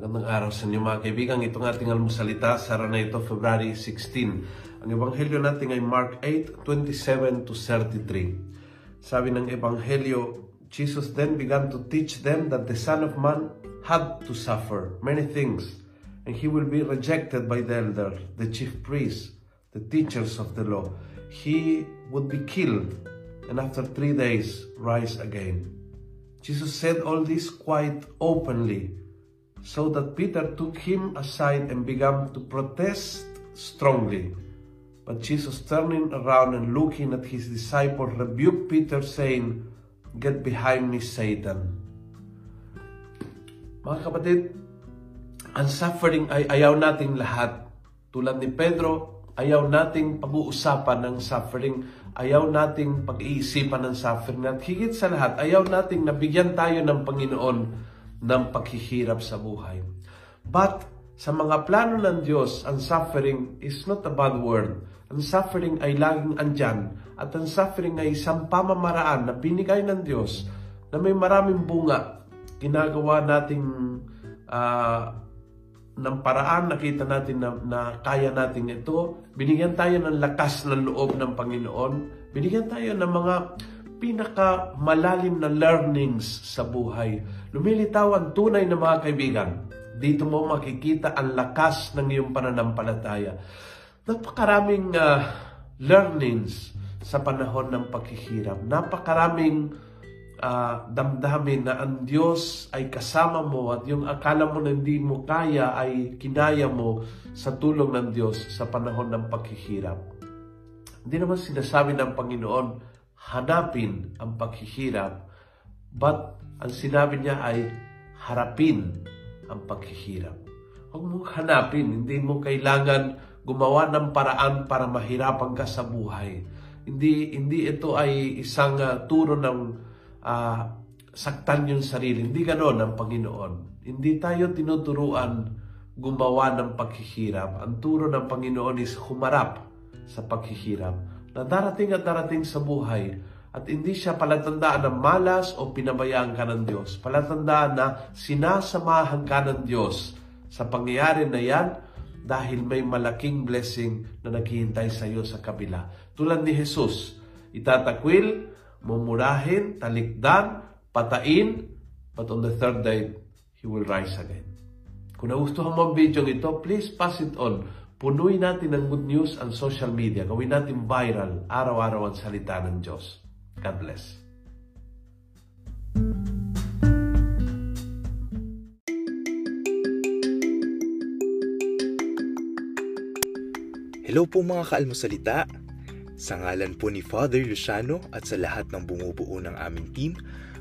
araw sa inyo mga kaibigan. Itong ating almusalita sa araw na ito, February 16. Ang ebanghelyo natin ay Mark 8, 27 to 33. Sabi ng ebanghelyo, Jesus then began to teach them that the Son of Man had to suffer many things, and he will be rejected by the elders, the chief priests, the teachers of the law. He would be killed, and after three days rise again. Jesus said all this quite openly, so that Peter took him aside and began to protest strongly. But Jesus, turning around and looking at his disciples, rebuked Peter, saying, Get behind me, Satan. Mga kapatid, ang suffering ay ayaw nating lahat. Tulad ni Pedro, ayaw nating pag-uusapan ng suffering Ayaw nating pag-iisipan ng suffering at higit sa lahat, ayaw nating nabigyan tayo ng Panginoon ng paghihirap sa buhay. But sa mga plano ng Diyos, ang suffering is not a bad word. Ang suffering ay laging andyan at ang suffering ay isang pamamaraan na binigay ng Diyos na may maraming bunga. Ginagawa nating uh, ng paraan, nakita natin na, na kaya natin ito. Binigyan tayo ng lakas ng loob ng Panginoon. Binigyan tayo ng mga pinaka malalim na learnings sa buhay. Lumilitaw ang tunay na mga kaibigan. Dito mo makikita ang lakas ng iyong pananampalataya. Napakaraming uh, learnings sa panahon ng paghihirap. Napakaraming uh, damdamin na ang Diyos ay kasama mo at yung akala mo na hindi mo kaya ay kinaya mo sa tulong ng Diyos sa panahon ng paghihirap. Hindi naman sinasabi ng Panginoon, hanapin ang paghihirap, but ang sinabi niya ay harapin ang paghihirap. Huwag mong hanapin, hindi mo kailangan gumawa ng paraan para mahirapan ka sa buhay. Hindi hindi ito ay isang uh, turo ng uh, saktan yung sarili. Hindi ganoon ang Panginoon. Hindi tayo tinuturuan gumawa ng paghihirap. Ang turo ng Panginoon is humarap sa paghihirap na darating at darating sa buhay at hindi siya palatandaan ng malas o pinabayaan ka ng Diyos. Palatandaan na sinasamahan ka ng Diyos sa pangyayari na yan dahil may malaking blessing na naghihintay sa iyo sa kabila. Tulad ni Jesus, itatakwil mumurahin, talikdan, patain, but on the third day, He will rise again. Kung nagustuhan mo ang video ito, please pass it on. Punuin natin ng good news ang social media. Gawin natin viral, araw-araw ang salita ng Diyos. God bless. Hello po mga kaalmosalita. Sa ngalan po ni Father Luciano at sa lahat ng bumubuo ng aming team,